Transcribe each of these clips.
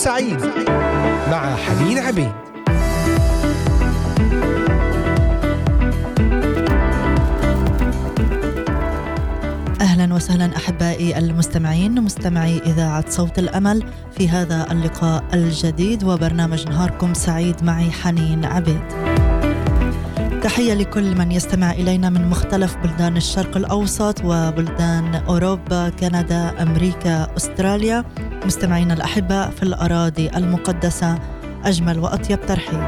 سعيد مع حنين عبيد أهلا وسهلا أحبائي المستمعين مستمعي إذاعة صوت الأمل في هذا اللقاء الجديد وبرنامج نهاركم سعيد معي حنين عبيد. تحية لكل من يستمع إلينا من مختلف بلدان الشرق الأوسط وبلدان أوروبا، كندا، أمريكا، أستراليا، مستمعينا الاحباء في الأراضي المقدسة أجمل وأطيب ترحيب.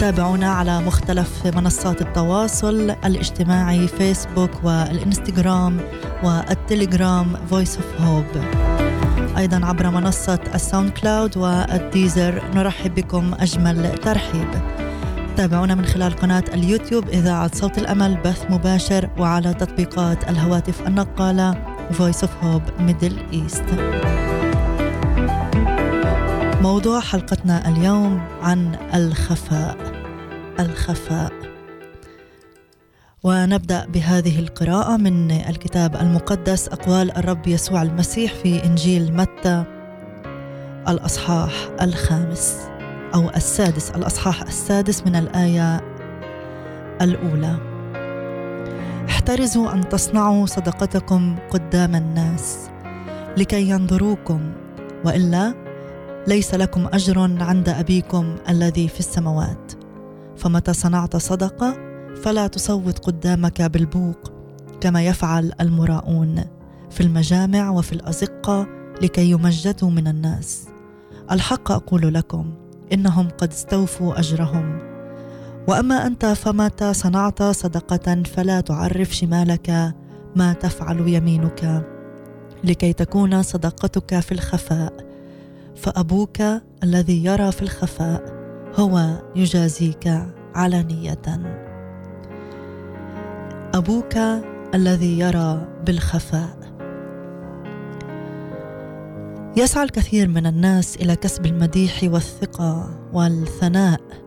تابعونا على مختلف منصات التواصل الاجتماعي فيسبوك والإنستغرام والتليجرام Voice of Hope أيضا عبر منصة ال SoundCloud وال Deezer نرحب بكم أجمل ترحيب. تابعونا من خلال قناة اليوتيوب إذاعة صوت الأمل بث مباشر وعلى تطبيقات الهواتف النقالة. Voice of Hope Middle East موضوع حلقتنا اليوم عن الخفاء. الخفاء. ونبدأ بهذه القراءة من الكتاب المقدس أقوال الرب يسوع المسيح في إنجيل متى الأصحاح الخامس أو السادس. الأصحاح السادس من الآية الأولى. احترزوا أن تصنعوا صدقتكم قدام الناس لكي ينظروكم وإلا ليس لكم أجر عند أبيكم الذي في السماوات. فمتى صنعت صدقة فلا تصوت قدامك بالبوق كما يفعل المراؤون في المجامع وفي الأزقة لكي يمجدوا من الناس. الحق أقول لكم إنهم قد استوفوا أجرهم. وأما أنت فمتى صنعت صدقة فلا تعرف شمالك ما تفعل يمينك لكي تكون صدقتك في الخفاء. فأبوك الذي يرى في الخفاء هو يجازيك علانيه أبوك الذي يرى بالخفاء. يسعى الكثير من الناس إلى كسب المديح والثقة والثناء.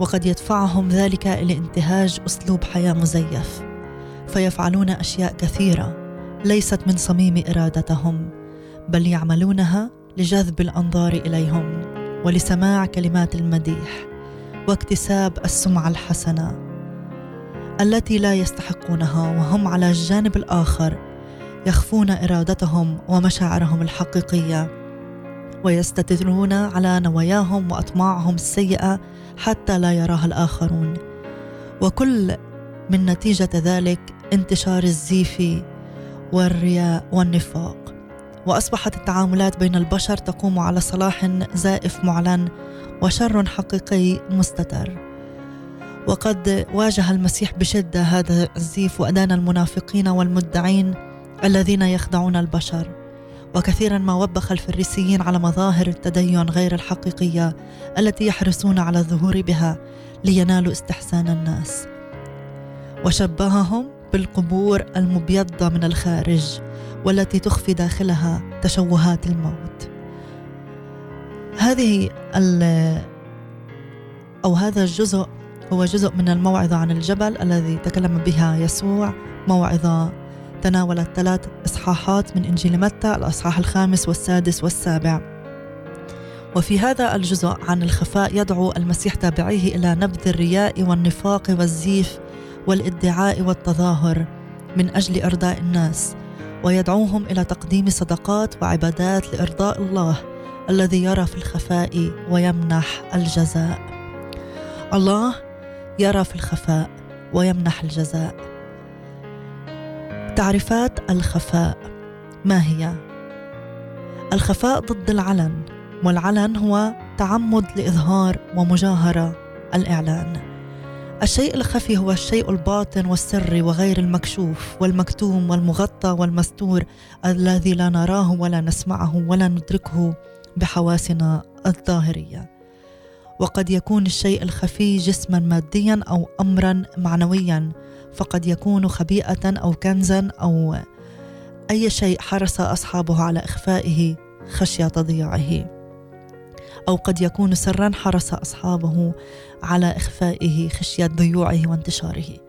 وقد يدفعهم ذلك إلى انتهاج أسلوب حياة مزيف. فيفعلون أشياء كثيرة ليست من صميم إرادتهم بل يعملونها لجذب الأنظار إليهم ولسماع كلمات المديح واكتساب السمعة الحسنة التي لا يستحقونها وهم على الجانب الآخر يخفون إرادتهم ومشاعرهم الحقيقية. ويستترون على نواياهم وأطماعهم السيئة حتى لا يراها الآخرون. وكل من نتيجة ذلك انتشار الزيف والرياء والنفاق. وأصبحت التعاملات بين البشر تقوم على صلاح زائف معلن وشر حقيقي مستتر. وقد واجه المسيح بشدة هذا الزيف وادان المنافقين والمدعين الذين يخدعون البشر. وكثيرا ما وبخ الفريسيين على مظاهر التدين غير الحقيقية التي يحرصون على الظهور بها لينالوا استحسان الناس. وشبههم بالقبور المبيضة من الخارج والتي تخفي داخلها تشوهات الموت. هذه أو هذا الجزء هو جزء من الموعظة عن الجبل الذي تكلم بها يسوع موعظة تناولت ثلاث إصحاحات من إنجيل متى الإصحاح الخامس والسادس والسابع. وفي هذا الجزء عن الخفاء يدعو المسيح تابعيه إلى نبذ الرياء والنفاق والزيف والإدعاء والتظاهر من أجل إرضاء الناس ويدعوهم إلى تقديم صدقات وعبادات لإرضاء الله الذي يرى في الخفاء ويمنح الجزاء. الله يرى في الخفاء ويمنح الجزاء. تعريفات الخفاء. ما هي؟ الخفاء ضد العلن والعلن هو تعمد لإظهار ومجاهرة الإعلان. الشيء الخفي هو الشيء الباطن والسري وغير المكشوف والمكتوم والمغطى والمستور الذي لا نراه ولا نسمعه ولا ندركه بحواسنا الظاهرية. وقد يكون الشيء الخفي جسما ماديا أو امرا معنويا فقد يكون خبيئة أو كنزا أو أي شيء حرص أصحابه على إخفائه خشية تضييعه. أو قد يكون سرا حرص أصحابه على إخفائه خشية ضيوعه وانتشاره.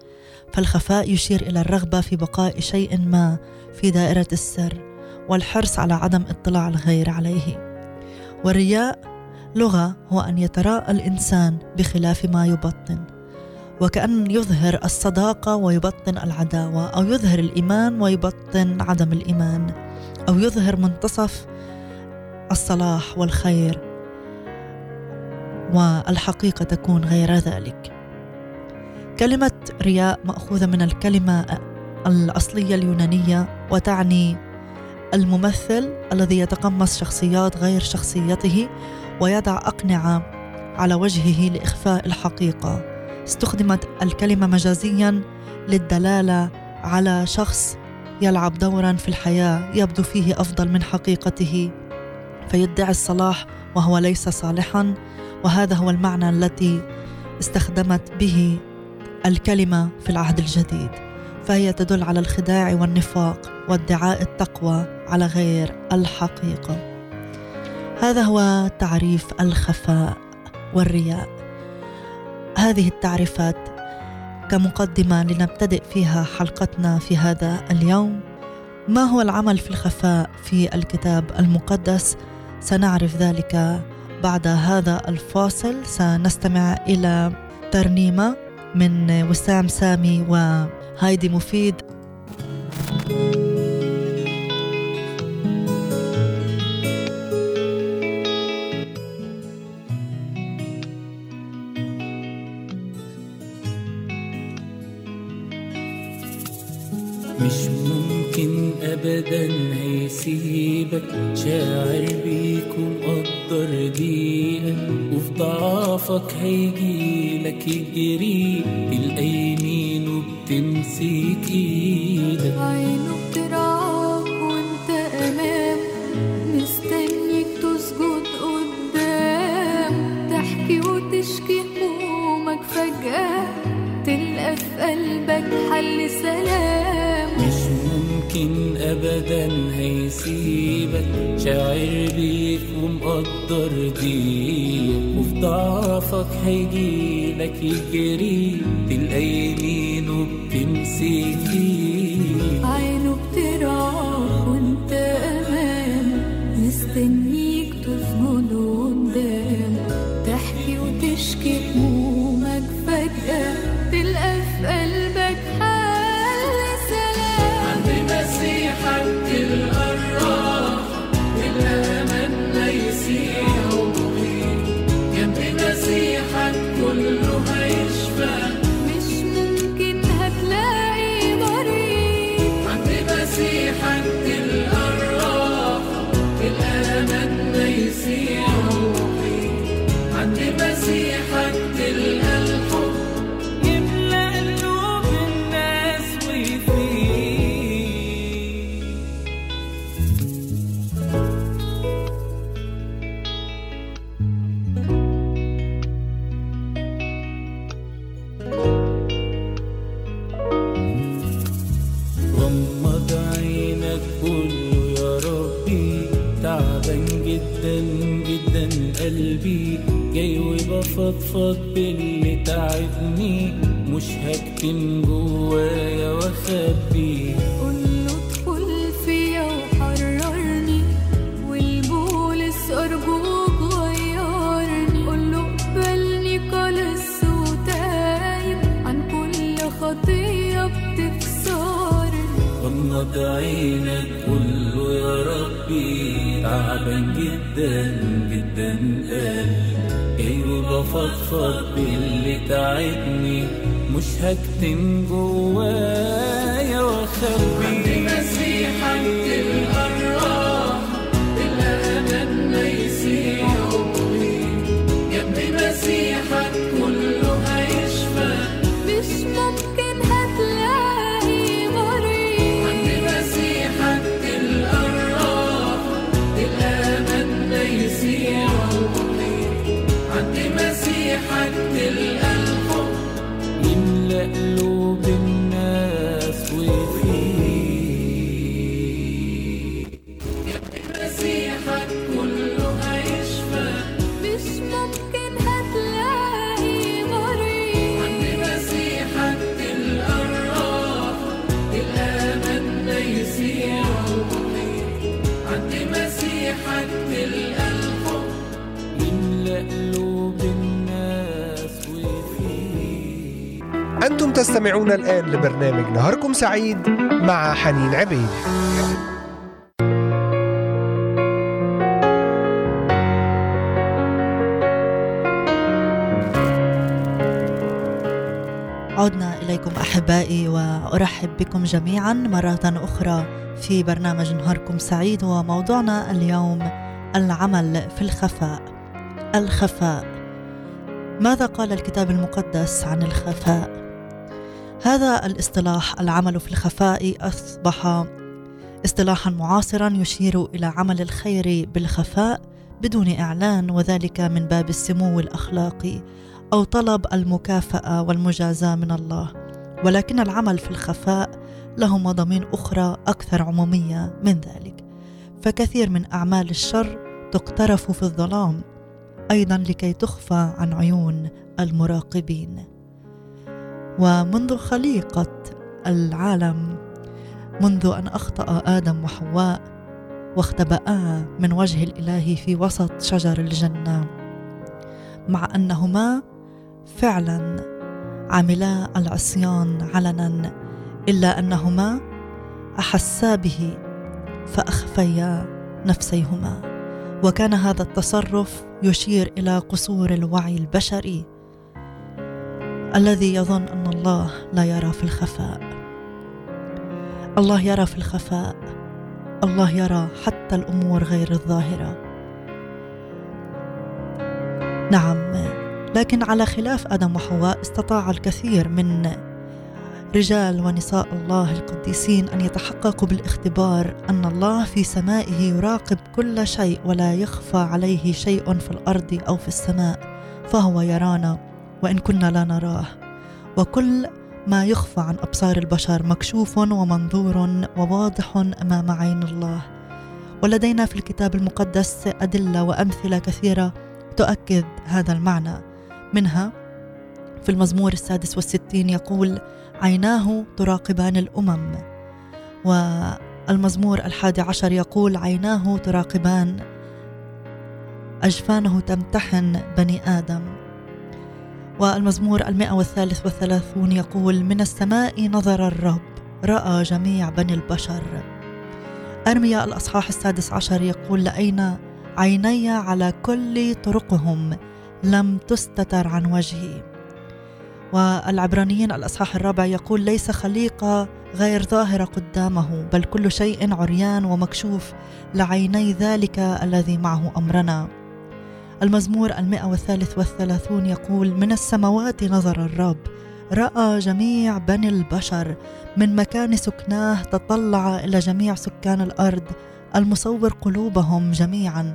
فالخفاء يشير إلى الرغبة في بقاء شيء ما في دائرة السر والحرص على عدم اطلاع الغير عليه. والرياء لغة هو أن يتراءى الإنسان بخلاف ما يبطن. وكأن يظهر الصداقة ويبطن العداوة أو يظهر الإيمان ويبطن عدم الإيمان أو يظهر منتصف الصلاح والخير. والحقيقة تكون غير ذلك. كلمة رياء مأخوذة من الكلمة الأصلية اليونانية وتعني الممثل الذي يتقمص شخصيات غير شخصيته ويضع أقنعة على وجهه لإخفاء الحقيقة. استخدمت الكلمة مجازيا للدلالة على شخص يلعب دورا في الحياة يبدو فيه أفضل من حقيقته فيدعي الصلاح وهو ليس صالحا وهذا هو المعنى التي استخدمت به الكلمة في العهد الجديد فهي تدل على الخداع والنفاق وادعاء التقوى على غير الحقيقة. هذا هو تعريف الخفاء والرياء. هذه التعريفات كمقدمة لنبتدئ فيها حلقتنا في هذا اليوم. ما هو العمل في الخفاء في الكتاب المقدس؟ سنعرف ذلك بعد هذا الفاصل. سنستمع إلى ترنيمة من وسام سامي وهايدي مفيد. مش ابدا هيسيبك. شاعر بيك ومقدر دقيقك وفي ضعفك هيجيلك يجري تلقى يمين وبتمسك إيدك. عينه بترعاك وانت أمام. مستنيك تسجد قدام. تحكي وتشكي همومك فجأة. تلقى في قلبك حل سلام. ممكن ابدا هيسيبك. شاعر بيك ومقدر ديك وفي ضعفك هيجيلك يجري تلقى يمين وبتمسك إيدك وبفضفض باللي تعبني مش هكتم جوايا وأخبي. قوله ادخل فيا وحررني والبولس أرجوك غيرني قوله اقبلني كلص وتايب عن كل خطية بتكسرني غمض عينك قول له يا ربي تعبان جدا. وبفضفض باللي تعبني. مش هكتم جوايا واخبي قلوب الناس وفيه أنتم تستمعون الآن لبرنامج نهاركم سعيد مع حنين عبيد. عدنا إليكم أحبائي وأرحب بكم جميعا مرة أخرى في برنامج نهاركم سعيد وموضوعنا اليوم العمل في الخفاء. الخفاء. ماذا قال الكتاب المقدس عن الخفاء؟ هذا الاصطلاح العمل في الخفاء أصبح اصطلاحا معاصرا يشير إلى عمل الخير بالخفاء بدون إعلان وذلك من باب السمو الأخلاقي أو طلب المكافأة والمجازاة من الله. ولكن العمل في الخفاء له مضامين أخرى أكثر عمومية من ذلك. فكثير من أعمال الشر تقترف في الظلام. أيضا لكي تخفى عن عيون المراقبين. ومنذ خليقة العالم منذ أن أخطأ آدم وحواء واختبأا من وجه الإله في وسط شجر الجنة مع أنهما فعلا عملا العصيان علنا إلا أنهما أحسا به فأخفيا نفسيهما. وكان هذا التصرف يشير إلى قصور الوعي البشري الذي يظن أن الله لا يرى في الخفاء. الله يرى في الخفاء. الله يرى حتى الأمور غير الظاهرة. نعم لكن على خلاف آدم وحواء استطاع الكثير من رجال ونساء الله القديسين أن يتحققوا بالاختبار أن الله في سمائه يراقب كل شيء ولا يخفى عليه شيء في الأرض أو في السماء فهو يرانا وإن كنا لا نراه. وكل ما يخفى عن أبصار البشر مكشوف ومنظور وواضح أمام عين الله. ولدينا في الكتاب المقدس أدلة وأمثلة كثيرة تؤكد هذا المعنى. منها في المزمور السادس والستين يقول عيناه تراقبان الأمم. والمزمور الحادي عشر يقول عيناه تراقبان. أجفانه تمتحن بني آدم. والمزمور المئة والثالث والثلاثون يقول من السماء نظر الرب رأى جميع بني البشر. أرميا الأصحاح السادس عشر يقول لأين عيني على كل طرقهم؟ لم تستتر عن وجهي. والعبرانيين الأصحاح الرابع يقول ليس خليقة غير ظاهرة قدامه بل كل شيء عريان ومكشوف لعيني ذلك الذي معه أمرنا. المزمور المئة والثالث والثلاثون يقول من السماوات نظر الرب رأى جميع بني البشر من مكان سكناه تطلع إلى جميع سكان الأرض المصور قلوبهم جميعا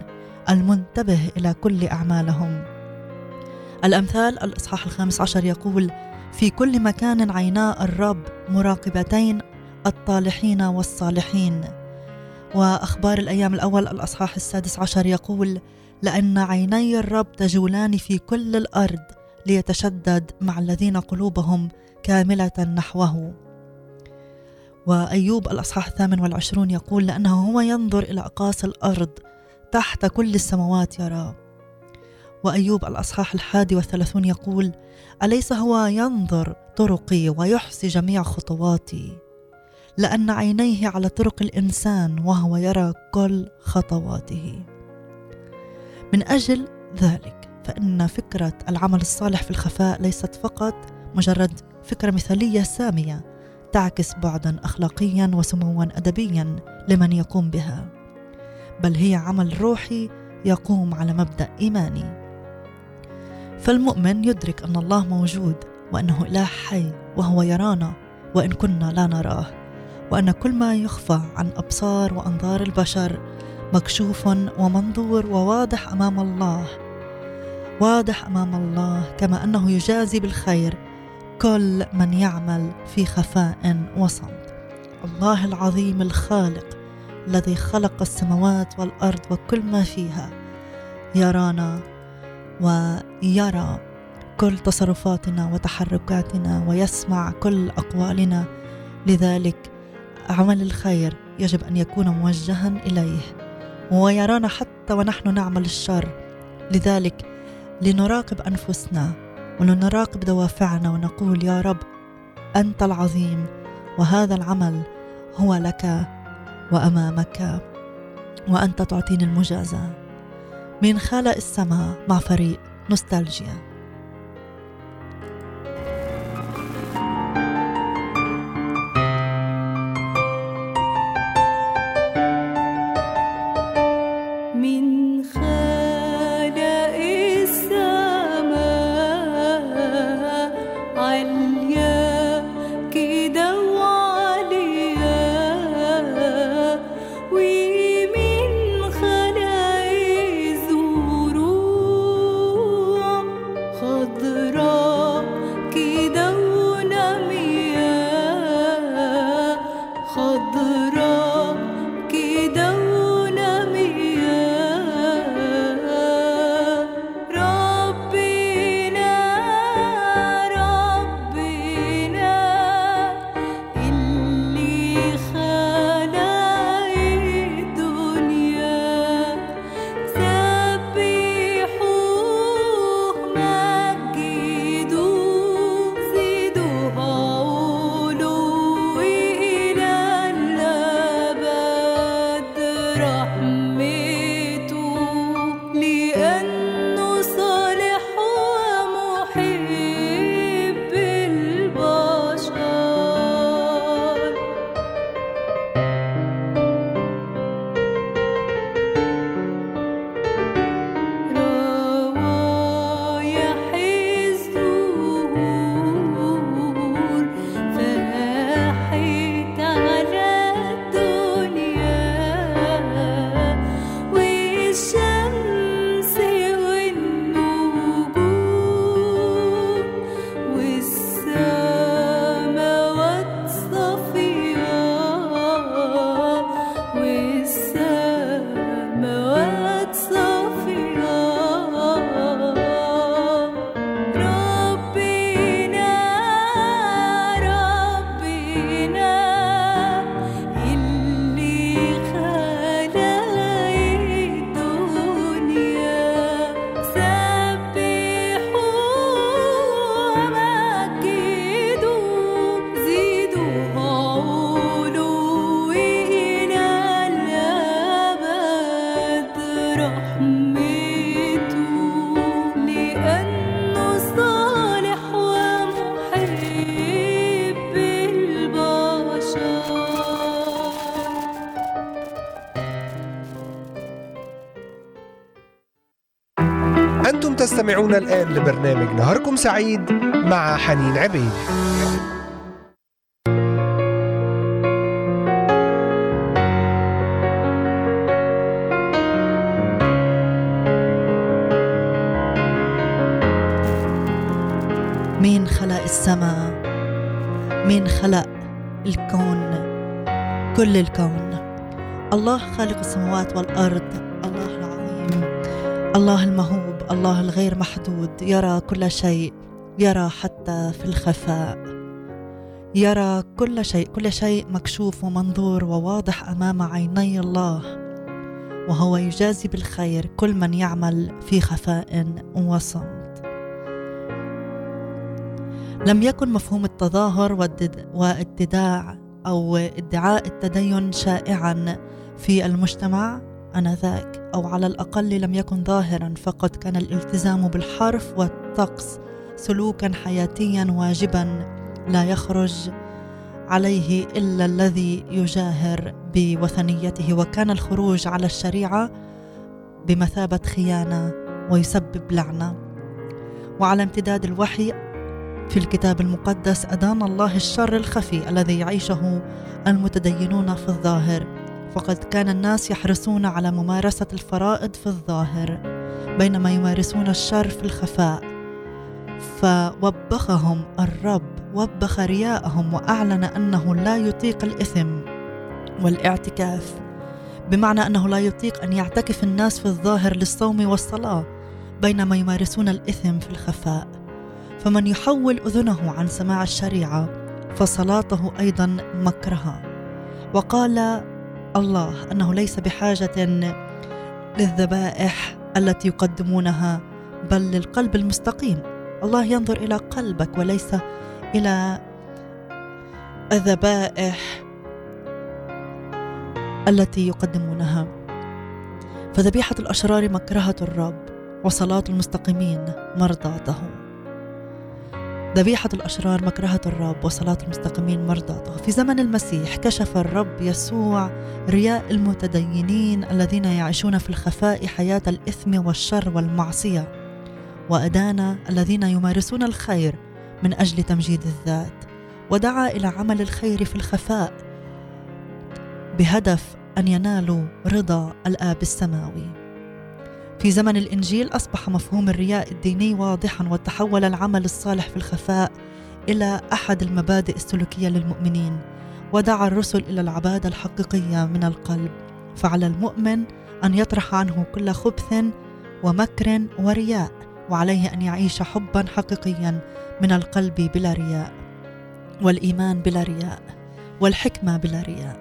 المنتبه إلى كل أعمالهم. الأمثال الإصحاح الخامس عشر يقول في كل مكان عينا الرب مراقبتين الطالحين والصالحين. وأخبار الأيام الأول الأصحاح السادس عشر يقول لأن عيني الرب تجولان في كل الأرض ليتشدد مع الذين قلوبهم كاملة نحوه. وأيوب الأصحاح الثامن والعشرون يقول لأنه هو ينظر إلى أقاصي الأرض تحت كل السماوات يرى وأيوب الأصحاح الحادي والثلاثون يقول أليس هو ينظر طرقي ويحصي جميع خطواتي؟ لأن عينيه على طرق الإنسان وهو يرى كل خطواته. من أجل ذلك فإن فكرة العمل الصالح في الخفاء ليست فقط مجرد فكرة مثالية سامية تعكس بعدا أخلاقيا وسموا أدبيا لمن يقوم بها بل هي عمل روحي يقوم على مبدأ إيماني. فالمؤمن يدرك أن الله موجود وأنه إله حي وهو يرانا وإن كنا لا نراه وأن كل ما يخفى عن أبصار وأنظار البشر مكشوف ومنظور وواضح أمام الله واضح أمام الله كما أنه يجازي بالخير كل من يعمل في خفاء وصمت. الله العظيم الخالق الذي خلق السماوات والأرض وكل ما فيها يرانا ويرى كل تصرفاتنا وتحركاتنا ويسمع كل أقوالنا. لذلك عمل الخير يجب أن يكون موجها إليه ويرانا حتى ونحن نعمل الشر. لذلك لنراقب أنفسنا ولنراقب دوافعنا ونقول يا رب أنت العظيم وهذا العمل هو لك وأمامك وأنت تعطيني المجازاة. من خلق السماء مع فريق نوستالجيا. lloró. الآن لبرنامج نهاركم سعيد مع حنين عبيد. مين خلق السماء؟ مين خلق الكون؟ كل الكون. الله خالق السماوات والأرض. الله العظيم. الله المهوب الله الغير محدود يرى كل شيء يرى حتى في الخفاء. يرى كل شيء كل شيء مكشوف ومنظور وواضح أمام عيني الله. وهو يجازي بالخير كل من يعمل في خفاء وصمت. لم يكن مفهوم التظاهر والادعاء أو ادعاء التدين شائعا في المجتمع آنذاك. أو على الأقل لم يكن ظاهرا فقد كان الالتزام بالحرف والطقس سلوكا حياتيا واجبا لا يخرج عليه إلا الذي يجاهر بوثنيته. وكان الخروج على الشريعة بمثابة خيانة ويسبب لعنة. وعلى امتداد الوحي في الكتاب المقدس أدان الله الشر الخفي الذي يعيشه المتدينون في الظاهر. فقد كان الناس يحرصون على ممارسة الفرائض في الظاهر بينما يمارسون الشر في الخفاء. فوبخهم الرب وبخ رياءهم وأعلن أنه لا يطيق الإثم والإعتكاف. بمعنى أنه لا يطيق أن يعتكف الناس في الظاهر للصوم والصلاة بينما يمارسون الإثم في الخفاء. فمن يحول أذنه عن سماع الشريعة فصلاته أيضا مكرهه وقال الله أنه ليس بحاجة للذبائح التي يقدمونها بل للقلب المستقيم. الله ينظر إلى قلبك وليس إلى الذبائح التي يقدمونها. فذبيحة الأشرار مكرهة الرب وصلاة المستقيمين مرضاته ذبيحة الأشرار مكرهة الرب وصلاة المستقيمين مرضاته في زمن المسيح كشف الرب يسوع رياء المتدينين الذين يعيشون في الخفاء حياة الإثم والشر والمعصية. وأدان الذين يمارسون الخير من أجل تمجيد الذات. ودعا إلى عمل الخير في الخفاء بهدف أن ينالوا رضا الآب السماوي. في زمن الإنجيل أصبح مفهوم الرياء الديني واضحا وتحول العمل الصالح في الخفاء إلى أحد المبادئ السلوكية للمؤمنين ودعا الرسل إلى العبادة الحقيقية من القلب. فعلى المؤمن أن يطرح عنه كل خبث ومكر ورياء وعليه أن يعيش حبا حقيقيا من القلب بلا رياء والإيمان بلا رياء والحكمة بلا رياء.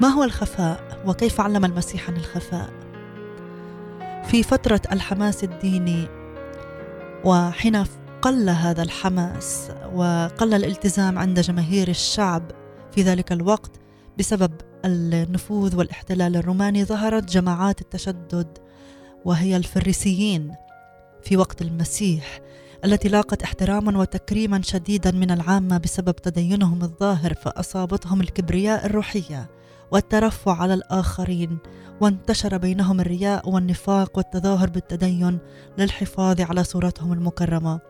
ما هو الخفاء؟ وكيف علم المسيح عن الخفاء؟ في فترة الحماس الديني وحين قل هذا الحماس وقل الالتزام عند جماهير الشعب في ذلك الوقت بسبب النفوذ والاحتلال الروماني ظهرت جماعات التشدد وهي الفريسيين في وقت المسيح التي لاقت احتراما وتكريما شديدا من العامة بسبب تدينهم الظاهر فأصابتهم الكبرياء الروحية. والترفع على الآخرين وانتشر بينهم الرياء والنفاق والتظاهر بالتدين للحفاظ على صورتهم المكرمة.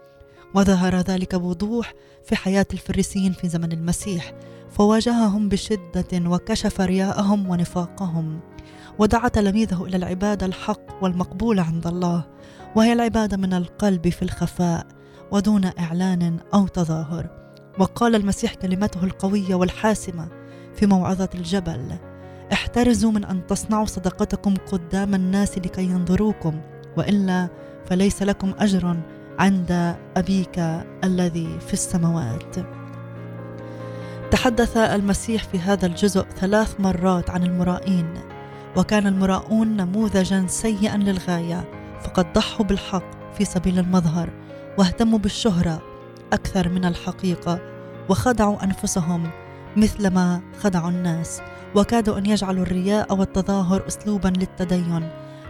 وظهر ذلك بوضوح في حياة الفريسيين في زمن المسيح فواجههم بشدة وكشف رياءهم ونفاقهم. ودعا تلاميذه إلى العبادة الحق والمقبوله عند الله وهي العبادة من القلب في الخفاء ودون إعلان أو تظاهر. وقال المسيح كلمته القوية والحاسمة في موعظة الجبل. احترزوا من أن تصنعوا صدقتكم قدام الناس لكي ينظروكم وإلا فليس لكم أجر عند أبيك الذي في السماوات. تحدث المسيح في هذا الجزء ثلاث مرات عن المرائين وكان المراؤون نموذجا سيئا للغاية فقد ضحوا بالحق في سبيل المظهر واهتموا بالشهرة أكثر من الحقيقة وخدعوا أنفسهم مثلما خدعوا الناس وكادوا أن يجعلوا الرياء والتظاهر اسلوبا للتدين.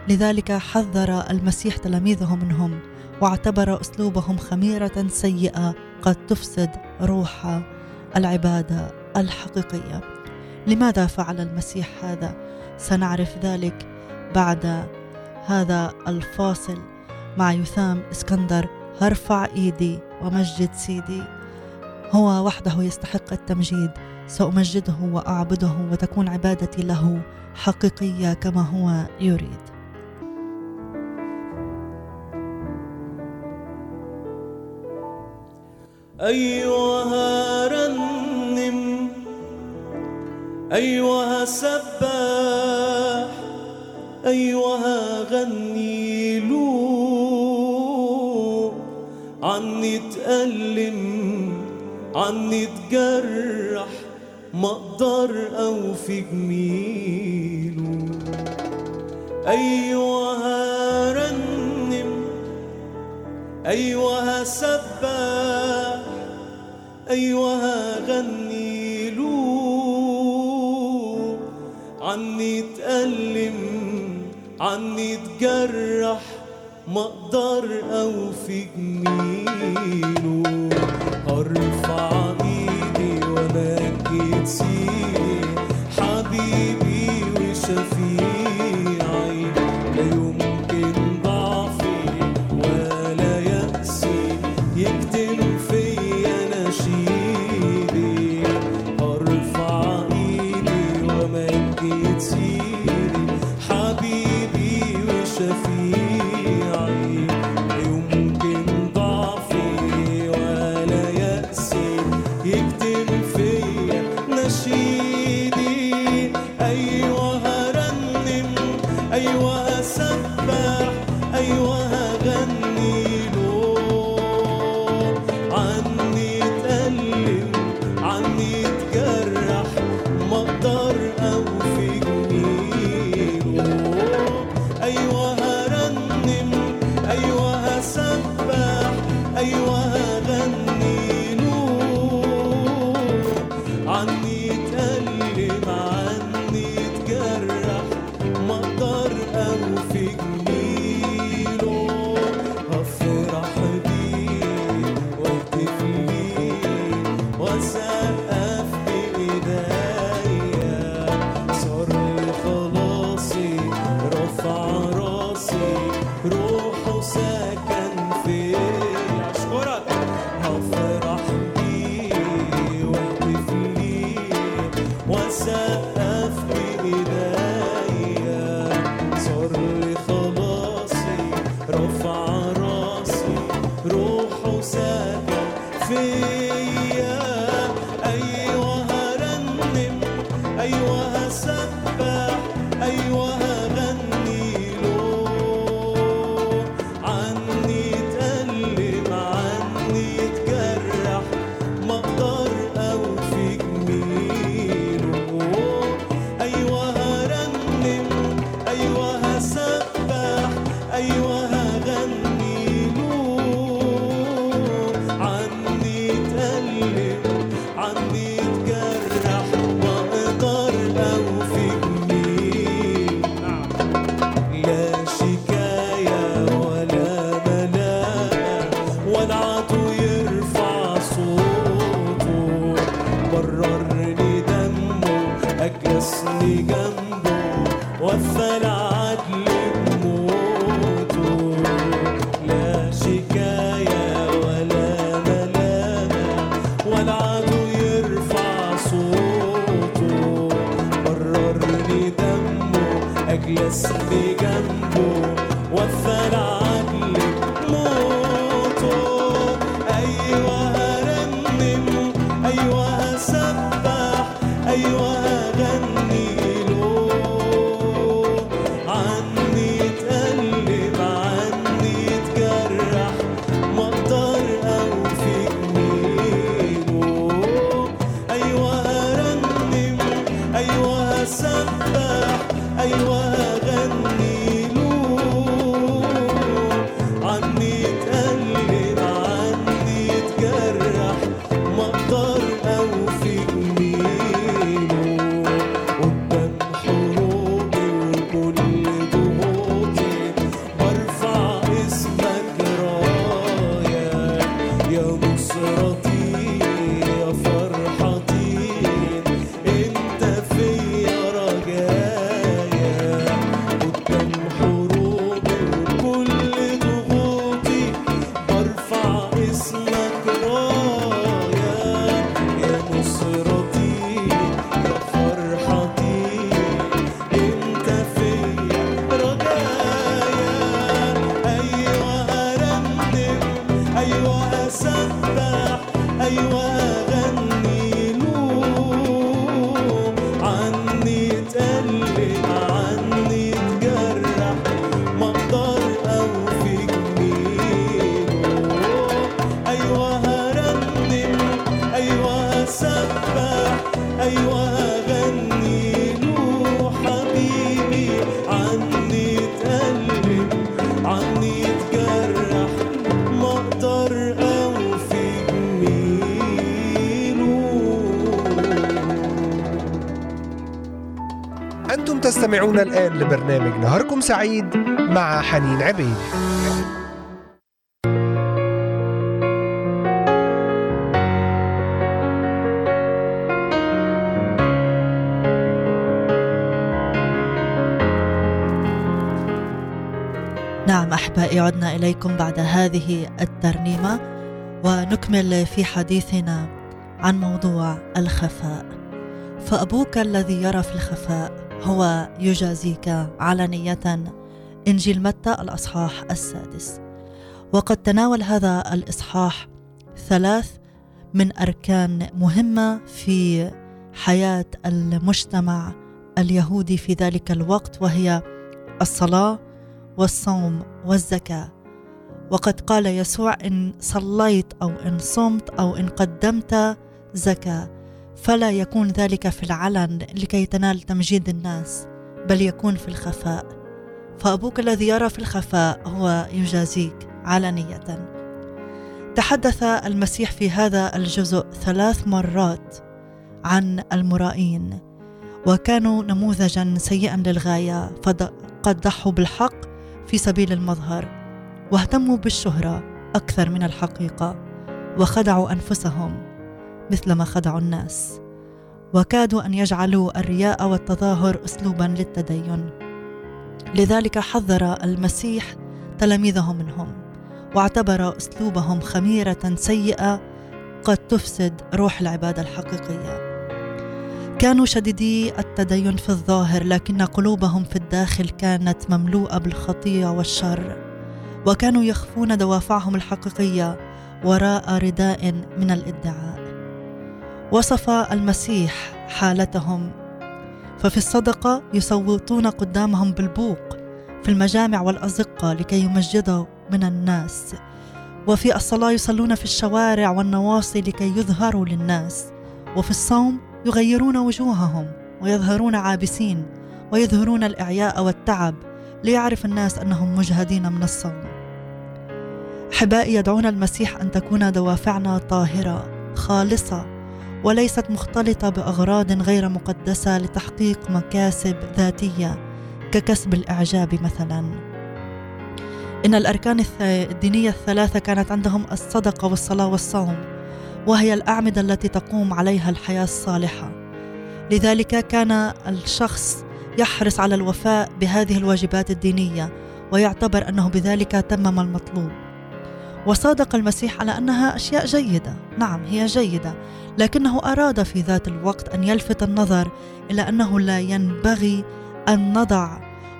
لذلك حذر المسيح تلاميذه منهم واعتبر أسلوبهم خميرة سيئة قد تفسد روح العباده الحقيقية. لماذا فعل المسيح هذا؟ سنعرف ذلك بعد هذا الفاصل مع يثام إسكندر هرفع إيدي ومجد سيدي. هو وحده يستحق التمجيد. سأمجده وأعبده وتكون عبادتي له حقيقية كما هو يريد. أيها رنم أيها سباح أيها غني له عني تألم عني تجرح ما أقدر اوفي جميله ايها رنم ايها سباح ايها غني له. عني تألم عني تجرح ما أقدر اوفي جميله أيوة هسبح أيوه تستمعون الآن لبرنامج نهاركم سعيد مع حنين عبيد. نعم أحبائي عدنا إليكم بعد هذه الترنيمة ونكمل في حديثنا عن موضوع الخفاء. فأبوك الذي يرى في الخفاء هو يجازيك علانية إنجيل متى الإصحاح السادس. وقد تناول هذا الإصحاح ثلاث من أركان مهمة في حياة المجتمع اليهودي في ذلك الوقت وهي الصلاة والصوم والزكاة. وقد قال يسوع إن صليت أو إن صمت أو إن قدمت زكاة. فلا يكون ذلك في العلن لكي تنال تمجيد الناس بل يكون في الخفاء. فأبوك الذي يرى في الخفاء هو يجازيك علانيه تحدث المسيح في هذا الجزء ثلاث مرات عن المرائين وكانوا نموذجا سيئا للغاية فقد ضحوا بالحق في سبيل المظهر واهتموا بالشهرة أكثر من الحقيقة وخدعوا أنفسهم. مثلما خدعوا الناس. وكادوا أن يجعلوا الرياء والتظاهر اسلوبا للتدين. لذلك حذر المسيح تلاميذه منهم واعتبر أسلوبهم خميرة سيئة قد تفسد روح العبادة الحقيقية. كانوا شديدي التدين في الظاهر لكن قلوبهم في الداخل كانت مملوءة بالخطية والشر. وكانوا يخفون دوافعهم الحقيقية وراء رداء من الإدعاء. وصف المسيح حالتهم. ففي الصدقة يصوتون قدامهم بالبوق في المجامع والأزقة لكي يمجدوا من الناس. وفي الصلاة يصلون في الشوارع والنواصي لكي يظهروا للناس. وفي الصوم يغيرون وجوههم ويظهرون عابسين ويظهرون الإعياء والتعب ليعرف الناس أنهم مجهدين من الصوم. أحبائي يدعون المسيح أن تكون دوافعنا طاهرة خالصة وليست مختلطة بأغراض غير مقدسة لتحقيق مكاسب ذاتية ككسب الإعجاب مثلا. إن الأركان الدينية الثلاثة كانت عندهم الصدقة والصلاة والصوم وهي الأعمدة التي تقوم عليها الحياة الصالحة. لذلك كان الشخص يحرص على الوفاء بهذه الواجبات الدينية ويعتبر أنه بذلك تمم المطلوب. وصادق المسيح على أنها أشياء جيدة. نعم هي جيدة لكنه أراد في ذات الوقت أن يلفت النظر إلى أنه لا ينبغي أن نضع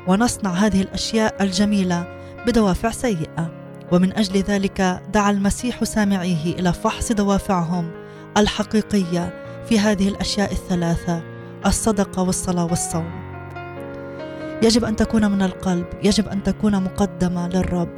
ونصنع هذه الأشياء الجميلة بدوافع سيئة. ومن أجل ذلك دعا المسيح سامعيه إلى فحص دوافعهم الحقيقية في هذه الأشياء الثلاثة الصدقة والصلاة والصوم. يجب أن تكون من القلب يجب أن تكون مقدمة للرب.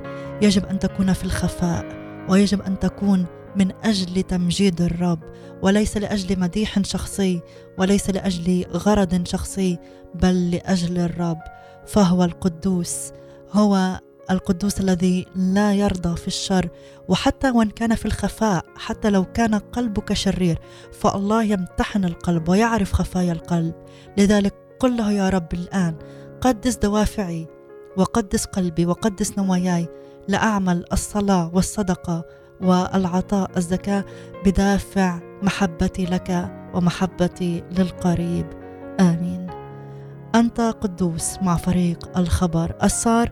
يجب أن تكون في الخفاء ويجب أن تكون من أجل تمجيد الرب وليس لأجل مديح شخصي وليس لأجل غرض شخصي بل لأجل الرب فهو القدوس هو القدوس الذي لا يرضى في الشر وحتى وإن كان في الخفاء حتى لو كان قلبك شرير فالله يمتحن القلب ويعرف خفايا القلب. لذلك قل له يا رب الآن قدس دوافعي وقدس قلبي وقدس نواياي لأعمل الصلاة والصدقة والعطاء الزكاة بدافع محبتي لك ومحبتي للقريب. آمين. أنت قدوس مع فريق الخبر السار.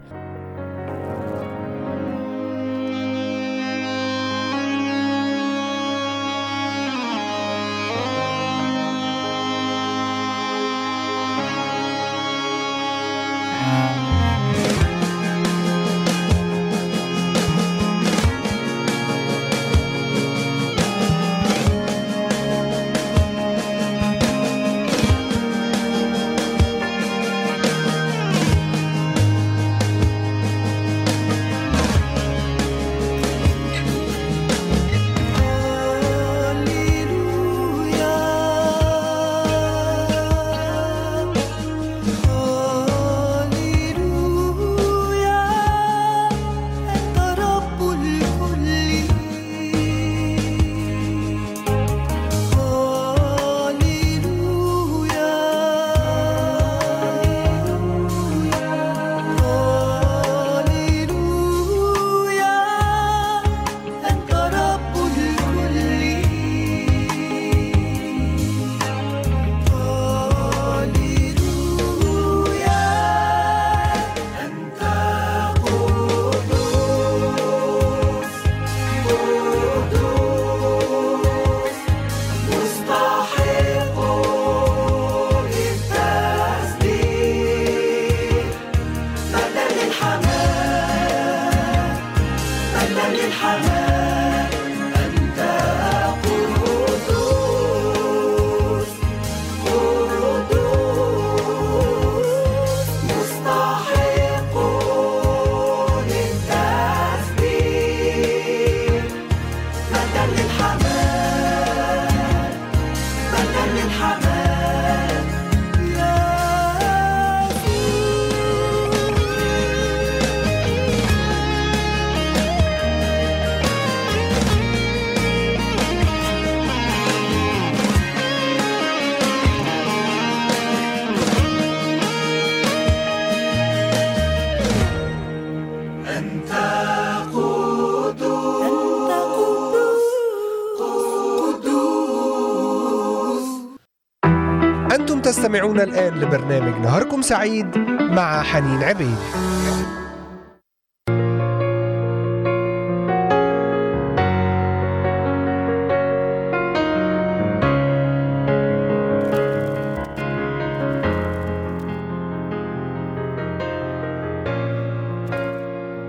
استمعونا الآن لبرنامج نهاركم سعيد مع حنين عبيد.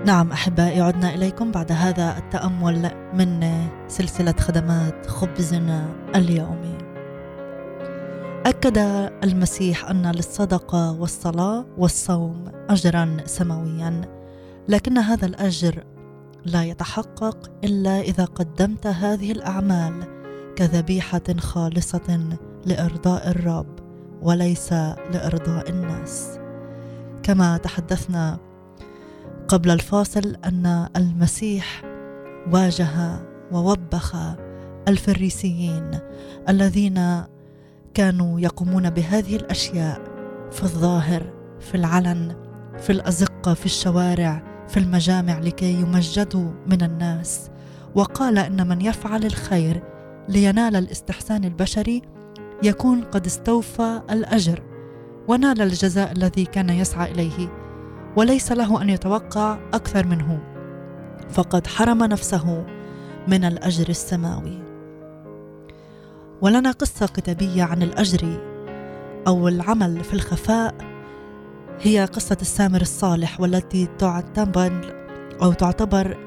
نعم أحبائي عدنا إليكم بعد هذا التأمل من سلسلة خدمات خبزنا اليومي اكد المسيح أن للصدقة والصلاة والصوم اجرا سماويا لكن هذا الأجر لا يتحقق إلا إذا قدمت هذه الأعمال كذبيحة خالصة لإرضاء الرب وليس لإرضاء الناس. كما تحدثنا قبل الفاصل أن المسيح واجه ووبخ الفريسيين الذين كانوا يقومون بهذه الأشياء في الظاهر في العلن في الأزقة في الشوارع في المجامع لكي يمجدوا من الناس. وقال إن من يفعل الخير لينال الاستحسان البشري يكون قد استوفى الأجر ونال الجزاء الذي كان يسعى إليه وليس له أن يتوقع أكثر منه. فقد حرم نفسه من الأجر السماوي. ولنا قصة كتابية عن الأجر أو العمل في الخفاء. هي قصة السامر الصالح والتي تعتبر أو تعتبر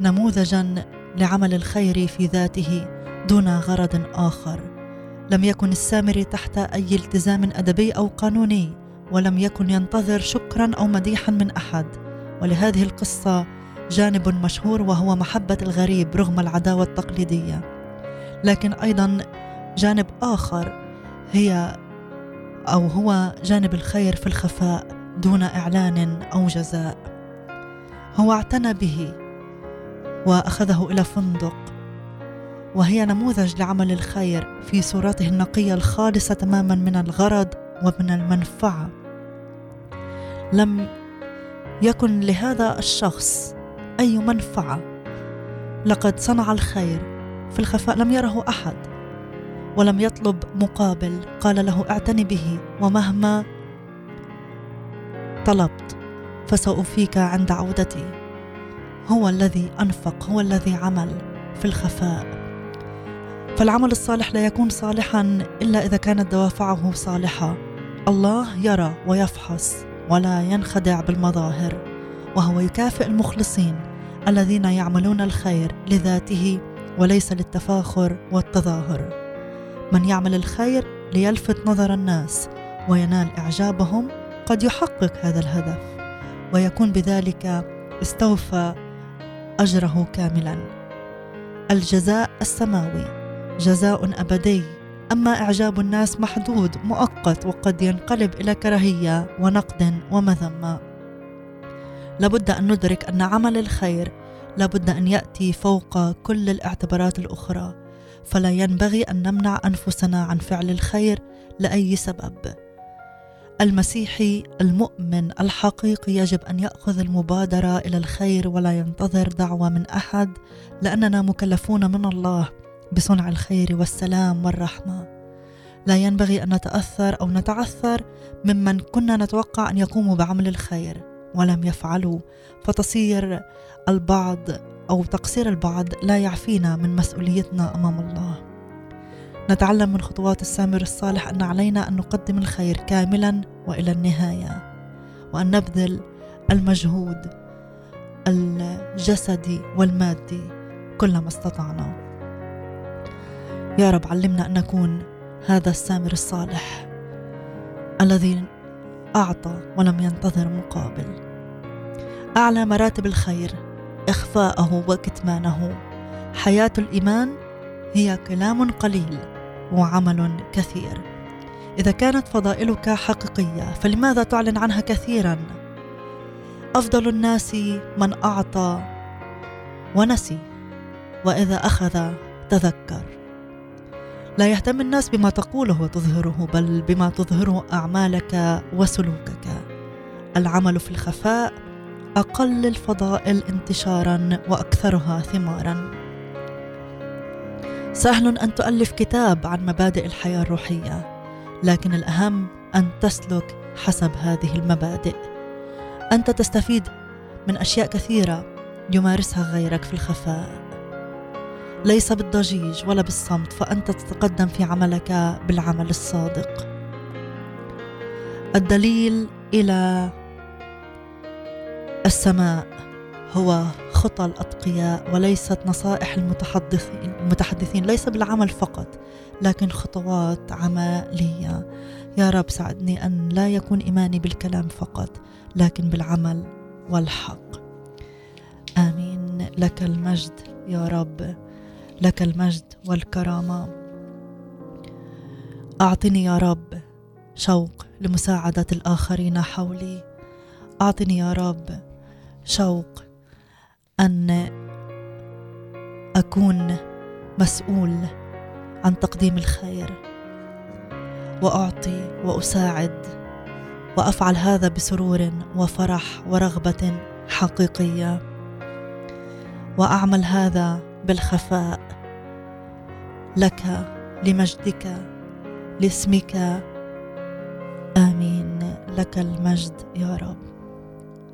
نموذجا لعمل الخير في ذاته دون غرض آخر. لم يكن السامري تحت أي التزام أدبي أو قانوني ولم يكن ينتظر شكرا أو مديحا من أحد. ولهذه القصة جانب مشهور وهو محبة الغريب رغم العداوة التقليدية. لكن أيضا جانب آخر هي أو هو جانب الخير في الخفاء دون إعلان أو جزاء. هو اعتنى به وأخذه إلى فندق وهي نموذج لعمل الخير في صورته النقية الخالصة تماما من الغرض ومن المنفعة. لم يكن لهذا الشخص أي منفعة. لقد صنع الخير في الخفاء لم يره أحد. ولم يطلب مقابل. قال له اعتني به ومهما طلبت فساوفيك عند عودتي هو الذي أنفق هو الذي عمل في الخفاء. فالعمل الصالح لا يكون صالحا إلا إذا كانت دوافعه صالحة. الله يرى ويفحص ولا ينخدع بالمظاهر وهو يكافئ المخلصين الذين يعملون الخير لذاته وليس للتفاخر والتظاهر. من يعمل الخير ليلفت نظر الناس وينال إعجابهم قد يحقق هذا الهدف ويكون بذلك استوفى أجره كاملا. الجزاء السماوي جزاء أبدي. أما إعجاب الناس محدود مؤقت وقد ينقلب إلى كراهية ونقد ومذمة. لابد أن ندرك أن عمل الخير لابد أن يأتي فوق كل الاعتبارات الأخرى. فلا ينبغي أن نمنع أنفسنا عن فعل الخير لأي سبب. المسيحي المؤمن الحقيقي يجب أن يأخذ المبادرة إلى الخير ولا ينتظر دعوة من أحد لأننا مكلفون من الله بصنع الخير والسلام والرحمة. لا ينبغي أن نتأثر أو نتعثر ممن كنا نتوقع أن يقوموا بعمل الخير ولم يفعلوا. فتصير البعض أو تقصير البعض لا يعفينا من مسؤوليتنا أمام الله. نتعلم من خطوات السامر الصالح أن علينا أن نقدم الخير كاملا وإلى النهاية وأن نبذل المجهود الجسدي والمادي كلما استطعنا. يا رب علمنا أن نكون هذا السامر الصالح الذي أعطى ولم ينتظر مقابل. أعلى مراتب الخير إخفاءه وكتمانه. حياة الإيمان هي كلام قليل وعمل كثير. إذا كانت فضائلك حقيقية فلماذا تعلن عنها كثيرا؟ أفضل الناس من أعطى ونسي وإذا أخذ تذكر. لا يهتم الناس بما تقوله وتظهره بل بما تظهره أعمالك وسلوكك. العمل في الخفاء أقل الفضائل انتشارا وأكثرها ثمارا. سهل أن تؤلف كتاب عن مبادئ الحياة الروحية لكن الأهم أن تسلك حسب هذه المبادئ. أنت تستفيد من أشياء كثيرة يمارسها غيرك في الخفاء. ليس بالضجيج ولا بالصمت فأنت تتقدم في عملك بالعمل الصادق. الدليل إلى السماء هو خطى الأتقياء وليست نصائح المتحدثين المتحدثين ليس بالعمل فقط لكن خطوات عملية. يا رب ساعدني أن لا يكون إيماني بالكلام فقط لكن بالعمل والحق. آمين. لك المجد يا رب. لك المجد والكرامة. أعطني يا رب شوق لمساعدة الآخرين حولي. أعطني يا رب شوق أن أكون مسؤول عن تقديم الخير وأعطي وأساعد وأفعل هذا بسرور وفرح ورغبة حقيقية. وأعمل هذا بالخفاء لك لمجدك لاسمك. آمين. لك المجد يا رب.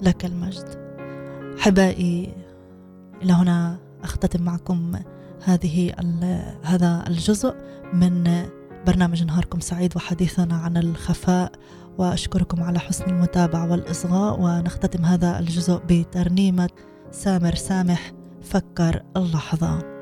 لك المجد. أحبائي إلى هنا أختتم معكم هذه هذا الجزء من برنامج نهاركم سعيد وحديثنا عن الخفاء. وأشكركم على حسن المتابعة والإصغاء. ونختتم هذا الجزء بترنيمة سامر سامح فكر اللحظة.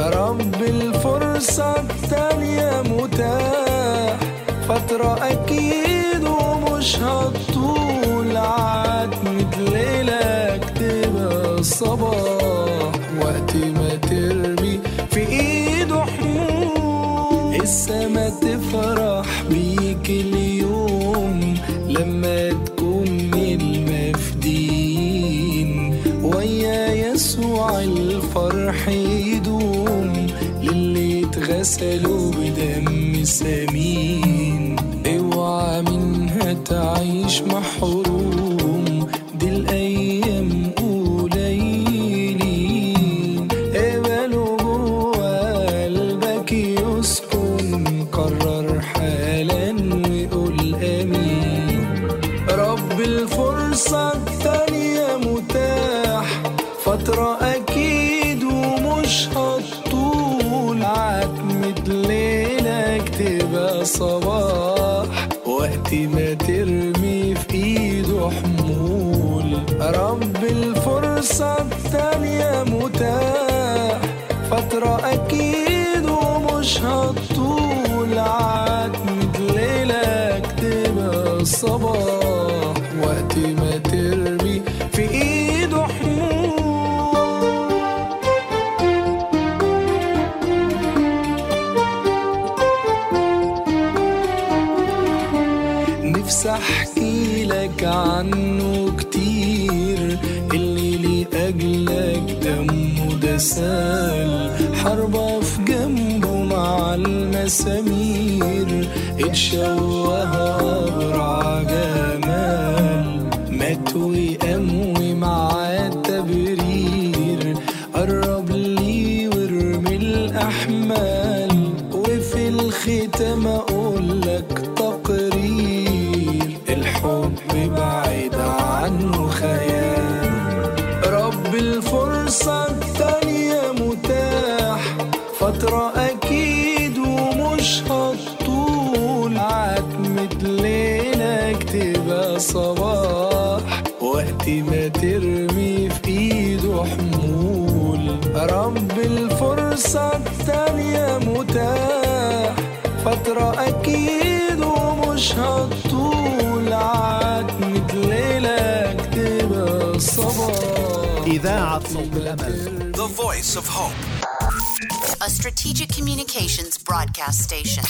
رب الفرصة التانية متاح. فترة أكيد ومش هتطول عتمة ليلك تبقى صباح وقت ما ترمي في ايده حمول السما تفرح بيك اليوم. لما تكون من المفدين ويا يسوع الفرح يدوم اتغسلوا بدم سمين. اوعى منها تعيش محروم. أحكي لك عنه كتير. اللي لأجلك دمه ده سال حربة في جنبه مع المسامير. اتشوه أبرع جمال. مات وقام مع التبرير. قرب لي وارمي الأحمال. وفي الختام أقول صوت الأمل The voice of hope. a strategic communications broadcast station.